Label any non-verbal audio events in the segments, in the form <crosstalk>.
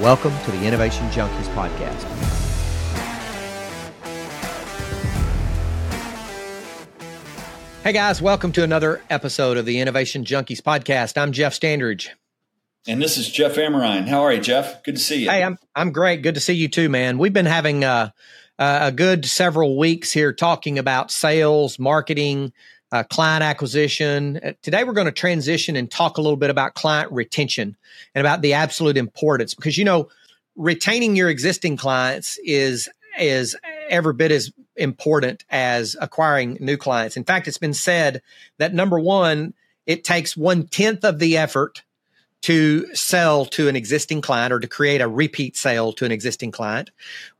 Welcome to the Innovation Junkies podcast. Hey guys, welcome to another episode of the Innovation Junkies podcast. I'm Jeff Standridge. And this is Jeff Amrine. How are you, Jeff? Good to see you. Hey, I'm I'm great. Good to see you too, man. We've been having uh, a good several weeks here talking about sales, marketing, uh, client acquisition. Uh, today, we're going to transition and talk a little bit about client retention and about the absolute importance because you know retaining your existing clients is is every bit as important as acquiring new clients. In fact, it's been said that number one, it takes one tenth of the effort to sell to an existing client or to create a repeat sale to an existing client.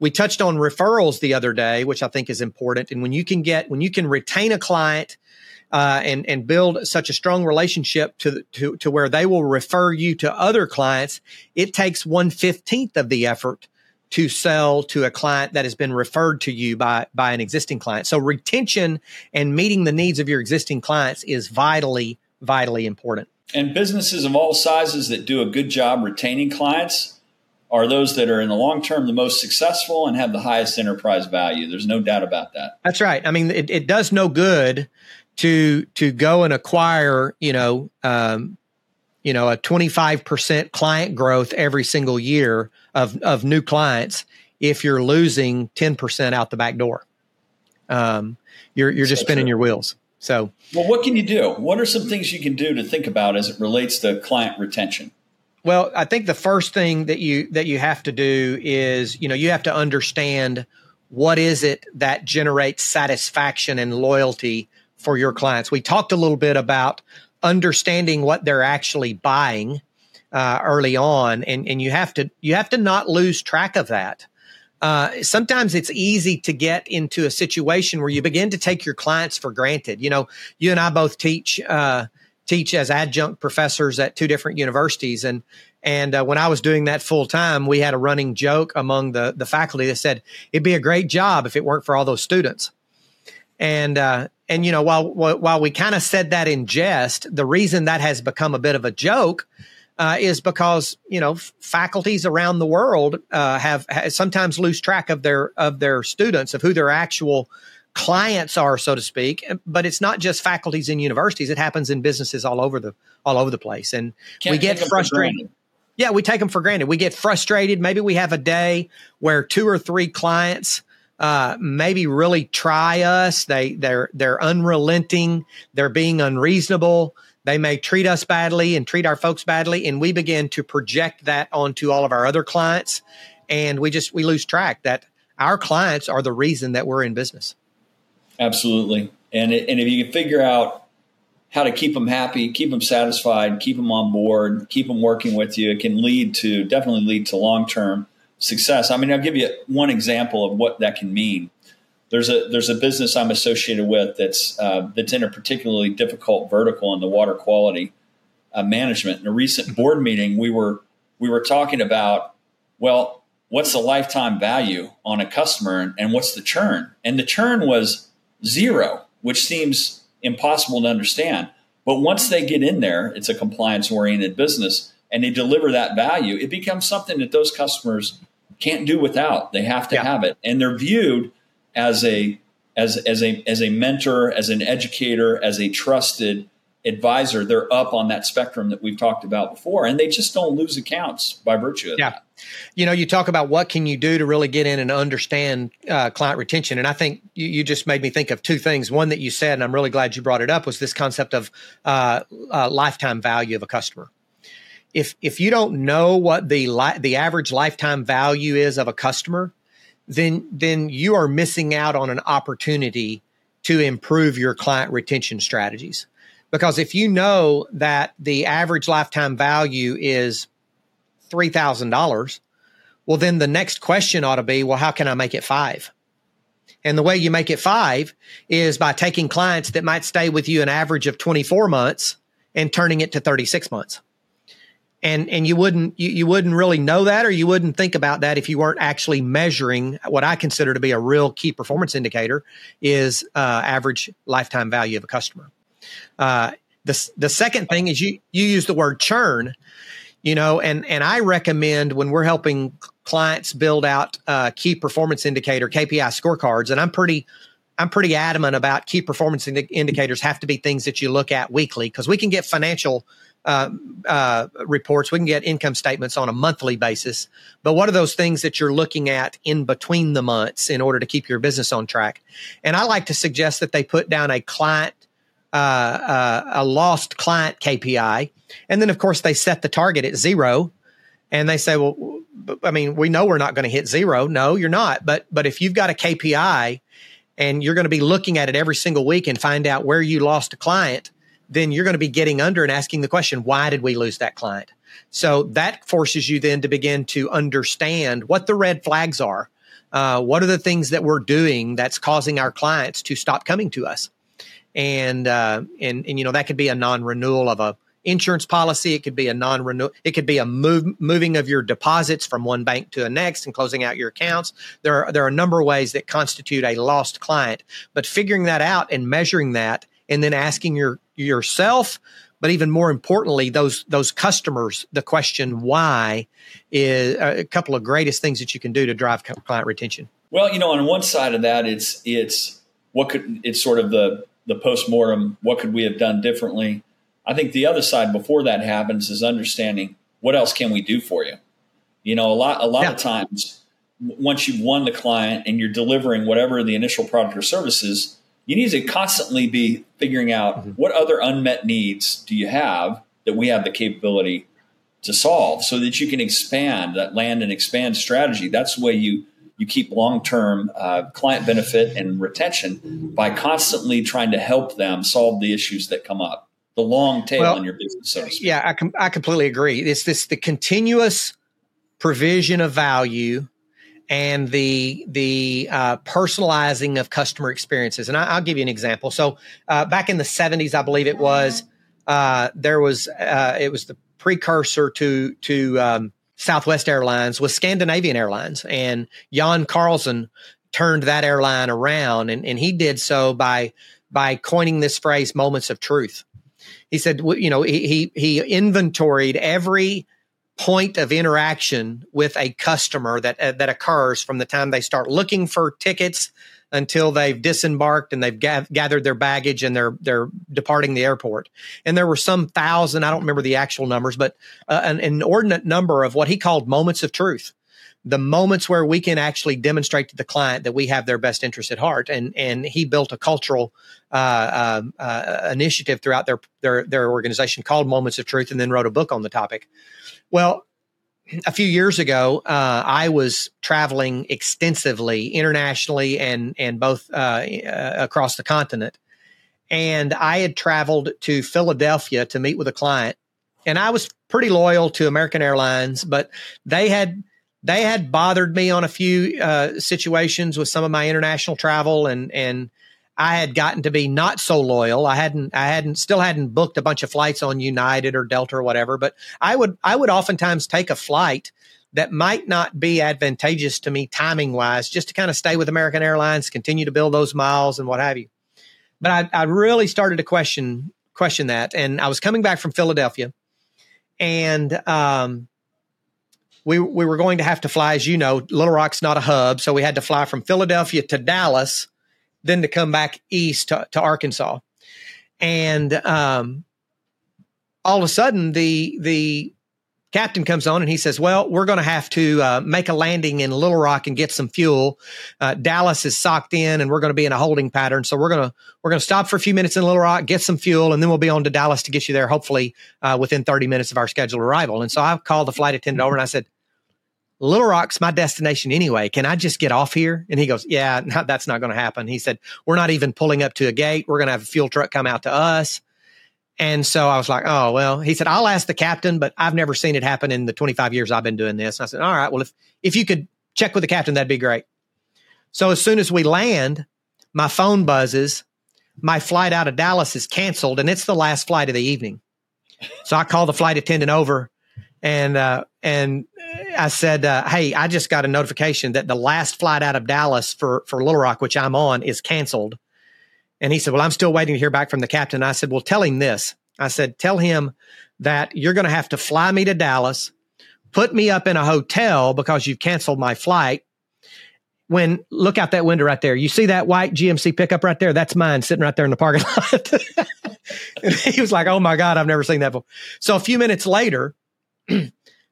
We touched on referrals the other day, which I think is important. And when you can get, when you can retain a client uh, and and build such a strong relationship to, to to where they will refer you to other clients, it takes one fifteenth of the effort to sell to a client that has been referred to you by by an existing client. So retention and meeting the needs of your existing clients is vitally vitally important. And businesses of all sizes that do a good job retaining clients are those that are in the long term the most successful and have the highest enterprise value. There's no doubt about that. That's right. I mean, it, it does no good to to go and acquire, you know, um, you know, a 25% client growth every single year of of new clients if you're losing 10% out the back door. Um, you're you're just so spinning true. your wheels. So, well, what can you do? What are some things you can do to think about as it relates to client retention? Well, I think the first thing that you that you have to do is, you know, you have to understand what is it that generates satisfaction and loyalty for your clients. We talked a little bit about understanding what they're actually buying uh, early on, and and you have to you have to not lose track of that. Uh, sometimes it's easy to get into a situation where you begin to take your clients for granted. You know, you and I both teach uh, teach as adjunct professors at two different universities, and and uh, when I was doing that full time, we had a running joke among the the faculty that said it'd be a great job if it weren't for all those students. And uh, and you know, while while we kind of said that in jest, the reason that has become a bit of a joke uh, is because you know faculties around the world uh, have, have, sometimes lose track of their of their students of who their actual clients are, so to speak. But it's not just faculties in universities; it happens in businesses all over the all over the place, and Can't we get frustrated. Yeah, we take them for granted. We get frustrated. Maybe we have a day where two or three clients uh, maybe really try us. They they're they're unrelenting. They're being unreasonable. They may treat us badly and treat our folks badly, and we begin to project that onto all of our other clients, and we just we lose track that our clients are the reason that we're in business. Absolutely, and it, and if you can figure out how to keep them happy, keep them satisfied, keep them on board, keep them working with you, it can lead to definitely lead to long term success. I mean, I'll give you one example of what that can mean. There's a there's a business I'm associated with that's uh, that's in a particularly difficult vertical in the water quality uh, management. In a recent board meeting, we were we were talking about well, what's the lifetime value on a customer and what's the churn? And the churn was zero, which seems impossible to understand. But once they get in there, it's a compliance oriented business and they deliver that value, it becomes something that those customers can't do without. They have to yeah. have it, and they're viewed as a as as a as a mentor, as an educator, as a trusted advisor. They're up on that spectrum that we've talked about before, and they just don't lose accounts by virtue of yeah. that. You know, you talk about what can you do to really get in and understand uh, client retention, and I think you, you, just made me think of two things. One that you said, and I'm really glad you brought it up, was this concept of uh, uh, lifetime value of a customer if if you don't know what the li- the average lifetime value is of a customer, then then you are missing out on an opportunity to improve your client retention strategies. Because if you know that the average lifetime value is three thousand dollars, well then the next question ought to be, well, how can I make it five? And the way you make it five is by taking clients that might stay with you an average of 24 months and turning it to 36 months and and you wouldn't you, you wouldn't really know that or you wouldn't think about that if you weren't actually measuring what I consider to be a real key performance indicator is uh, average lifetime value of a customer. Uh, the the second thing is you you use the word churn. you know, and and I recommend when we're helping clients build out uh, key performance indicator KPI scorecards, and I'm pretty I'm pretty adamant about key performance ind- indicators have to be things that you look at weekly because we can get financial uh, uh, reports, we can get income statements on a monthly basis. But what are those things that you're looking at in between the months in order to keep your business on track? And I like to suggest that they put down a client, uh, uh a lost client KPI, and then of course they set the target at zero, and they say, well, I mean, we know we're not going to hit zero. No, you're not. But but if you've got a KPI and you're going to be looking at it every single week and find out where you lost a client, then you're going to be getting under and asking the question, why did we lose that client? So that forces you then to begin to understand what the red flags are. Uh, what are the things that we're doing that's causing our clients to stop coming to us? And, uh, and, and, you know, that could be a non-renewal of a insurance policy. It could be a non-renewal. It could be a move, moving of your deposits from one bank to the next and closing out your accounts. There are, there are a number of ways that constitute a lost client, but figuring that out and measuring that and then asking your yourself, but even more importantly, those those customers, the question why is a couple of greatest things that you can do to drive client retention. Well, you know, on one side of that, it's it's what could it's sort of the the post mortem. What could we have done differently? I think the other side before that happens is understanding what else can we do for you. You know, a lot a lot yeah. of times once you've won the client and you're delivering whatever the initial product or services, you need to constantly be figuring out mm-hmm. what other unmet needs do you have that we have the capability to solve so that you can expand that land and expand strategy. That's the way you you keep long term uh, client benefit and retention by constantly trying to help them solve the issues that come up. The long tail well, in your business, so to speak. Yeah, I, com- I completely agree. It's this the continuous provision of value and the the uh, personalizing of customer experiences. And I, will give you an example. So uh, back in the '70s, I believe it was, uh, there was uh, it was the precursor to to um, Southwest Airlines was Scandinavian Airlines, and Jan Carlzon turned that airline around, and, and he did so by by coining this phrase "moments of truth." He said, you know, he he, he inventoried every point of interaction with a customer that uh, that occurs from the time they start looking for tickets until they've disembarked and they've ga- gathered their baggage and they're they're departing the airport. And there were some thousand, I don't remember the actual numbers, but uh, an inordinate number of what he called moments of truth. The moments where we can actually demonstrate to the client that we have their best interest at heart, and and he built a cultural uh, um, uh, initiative throughout their their their organization called Moments of Truth, and then wrote a book on the topic. Well, a few years ago, uh, I was traveling extensively internationally and and both uh, uh, across the continent, and I had traveled to Philadelphia to meet with a client, and I was pretty loyal to American Airlines, but they had they had bothered me on a few uh, situations with some of my international travel, and and I had gotten to be not so loyal. I hadn't, I hadn't, still hadn't booked a bunch of flights on United or Delta or whatever, but I would, I would oftentimes take a flight that might not be advantageous to me timing wise, just to kind of stay with American Airlines, continue to build those miles and what have you. But I, I really started to question, question that. And I was coming back from Philadelphia and, um, we, we were going to have to fly, as you know, Little Rock's not a hub. So we had to fly from Philadelphia to Dallas then to come back east to, to Arkansas. And um, all of a sudden, the the captain comes on and he says, "Well, we're going to have to uh, make a landing in Little Rock and get some fuel. Uh, Dallas is socked in, and we're going to be in a holding pattern. So we're going to we're going to stop for a few minutes in Little Rock, get some fuel, and then we'll be on to Dallas to get you there, hopefully uh, within 30 minutes of our scheduled arrival." And so I called the flight attendant over and I said, Little Rock's my destination anyway. Can I just get off here? And he goes, Yeah, <laughs> no, that's not going to happen. He said, We're not even pulling up to a gate. We're going to have a fuel truck come out to us. And so I was like, Oh, well, he said, I'll ask the captain, but I've never seen it happen in the 25 years I've been doing this. And I said, All right, well, if, if you could check with the captain, that'd be great. So as soon as we land, my phone buzzes. My flight out of Dallas is canceled, and it's the last flight of the evening. So I call the flight attendant over and uh, and I said, uh, "Hey, I just got a notification that the last flight out of Dallas for for Little Rock, which I'm on, is canceled." And he said, "Well, I'm still waiting to hear back from the captain." I said, "Well, tell him this." I said, "Tell him that you're going to have to fly me to Dallas, put me up in a hotel because you've canceled my flight. When look out that window right there, you see that white GMC pickup right there? That's mine sitting right there in the parking lot. <laughs> and he was like, Oh my God, I've never seen that before. So a few minutes later,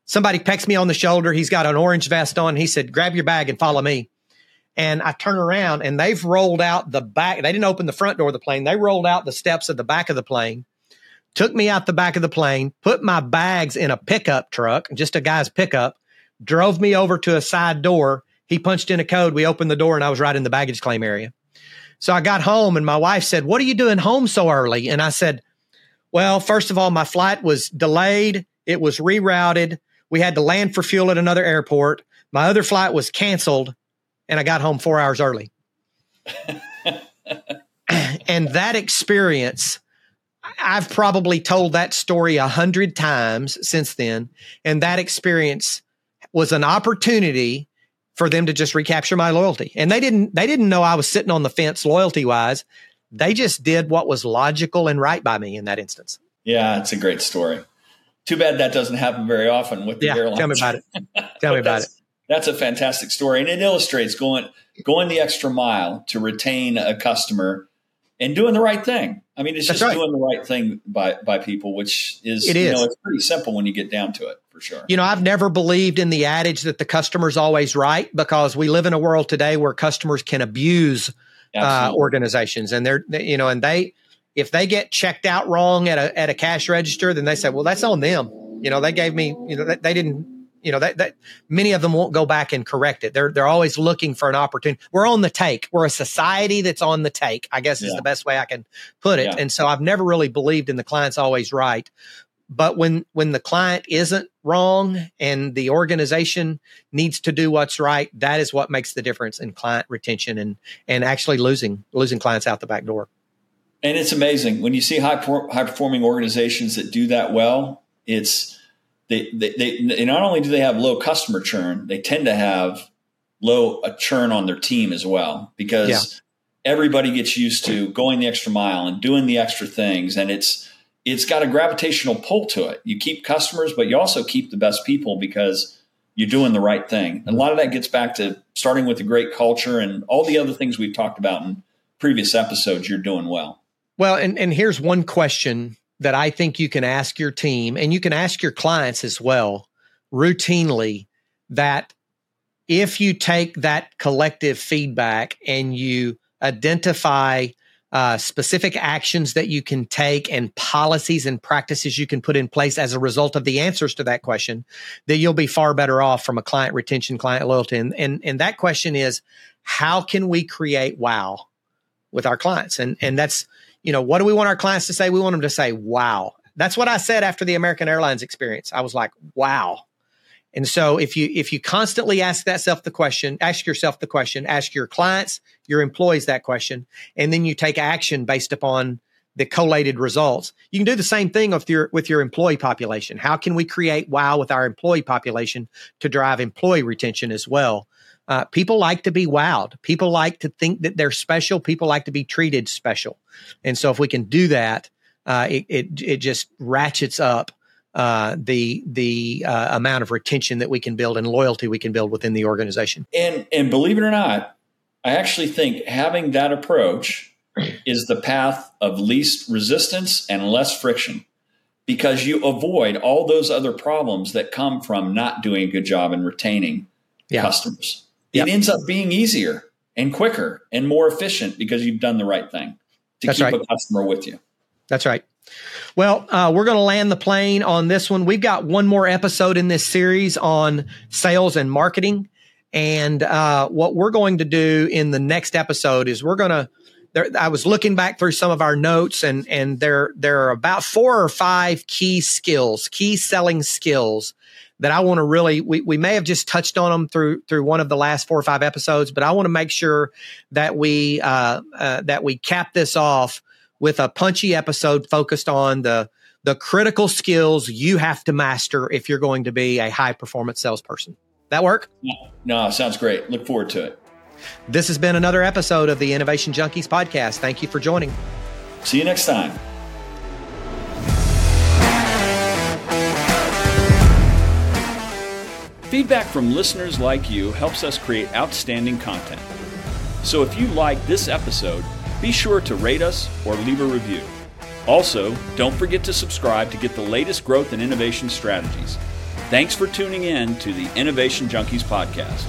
somebody pecks me on the shoulder. He's got an orange vest on. He said, Grab your bag and follow me. And I turn around and they've rolled out the back. They didn't open the front door of the plane. They rolled out the steps of the back of the plane took me out the back of the plane, put my bags in a pickup truck, just a guy's pickup, drove me over to a side door. He punched in a code. We opened the door and I was right in the baggage claim area. So I got home and my wife said, What are you doing home so early? And I said, Well, first of all, my flight was delayed. It was rerouted. We had to land for fuel at another airport. My other flight was canceled and I got home four hours early. <laughs> and that experience I've probably told that story a hundred times since then. And that experience was an opportunity for them to just recapture my loyalty. And they didn't, they didn't know I was sitting on the fence loyalty wise. They just did what was logical and right by me in that instance. Yeah, it's a great story. Too bad that doesn't happen very often with the yeah, airlines. Tell me about it. <laughs> Tell me about it. That's a fantastic story. And it illustrates going going the extra mile to retain a customer and doing the right thing. I mean, it's That's just right. doing the right thing by by people, which is it is. You know, it's pretty simple when you get down to it, for sure. You know, I've never believed in the adage that the customer's always right because we live in a world today where customers can abuse uh, organizations, and they're you know, and they if they get checked out wrong at a at a cash register, then they say, well, that's on them. You know, they gave me, you know, they, they didn't you know that, that many of them won't go back and correct it. They're they're always looking for an opportunity. We're on the take. We're a society that's on the take. I guess is the best way I can put it. Yeah. And so I've never really believed in the client's always right. But when when the client isn't wrong and the organization needs to do what's right, that is what makes the difference in client retention and and actually losing losing clients out the back door. And it's amazing when you see high high performing organizations that do that well. It's they, they, they, not only do they have low customer churn, they tend to have low a churn on their team as well because yeah. everybody gets used to going the extra mile and doing the extra things. And it's, it's got a gravitational pull to it. You keep customers, but you also keep the best people because you're doing the right thing. And a lot of that gets back to starting with a great culture and all the other things we've talked about in previous episodes. You're doing well. Well, and, and here's one question that I think you can ask your team and you can ask your clients as well routinely that if you take that collective feedback and you identify uh, specific actions that you can take and policies and practices you can put in place as a result of the answers to that question, that you'll be far better off from a client retention, client loyalty. And, and, and that question is, how can we create wow with our clients? And, and that's, you know, what do we want our clients to say? We want them to say, wow. That's what I said after the American Airlines experience. I was like, wow. And so if you if you constantly ask that self the question, ask yourself the question, ask your clients, your employees that question, and then you take action based upon the collated results. You can do the same thing with your with your employee population. How can we create wow with our employee population to drive employee retention as well? Uh, people like to be wowed. People like to think that they're special. People like to be treated special. And so if we can do that, uh, it, it, it just ratchets up uh, the the uh, amount of retention that we can build and loyalty we can build within the organization. And and believe it or not, I actually think having that approach is the path of least resistance and less friction because you avoid all those other problems that come from not doing a good job in retaining yeah. customers. Yep. It ends up being easier and quicker and more efficient because you've done the right thing to That's keep right. a customer with you. That's right. Well, uh, we're going to land the plane on this one. We've got one more episode in this series on sales and marketing. And uh, what we're going to do in the next episode is we're going to. There, I was looking back through some of our notes, and and there there are about four or five key skills, key selling skills that I want to really we, we may have just touched on them through through one of the last four or five episodes, but I want to make sure that we uh, uh, that we cap this off with a punchy episode focused on the the critical skills you have to master if you're going to be a high performance salesperson. That work? No, no, sounds great. Look forward to it. This has been another episode of the Innovation Junkies podcast. Thank you for joining. See you next time. Feedback from listeners like you helps us create outstanding content. So if you like this episode, be sure to rate us or leave a review. Also, don't forget to subscribe to get the latest growth and innovation strategies. Thanks for tuning in to the Innovation Junkies podcast.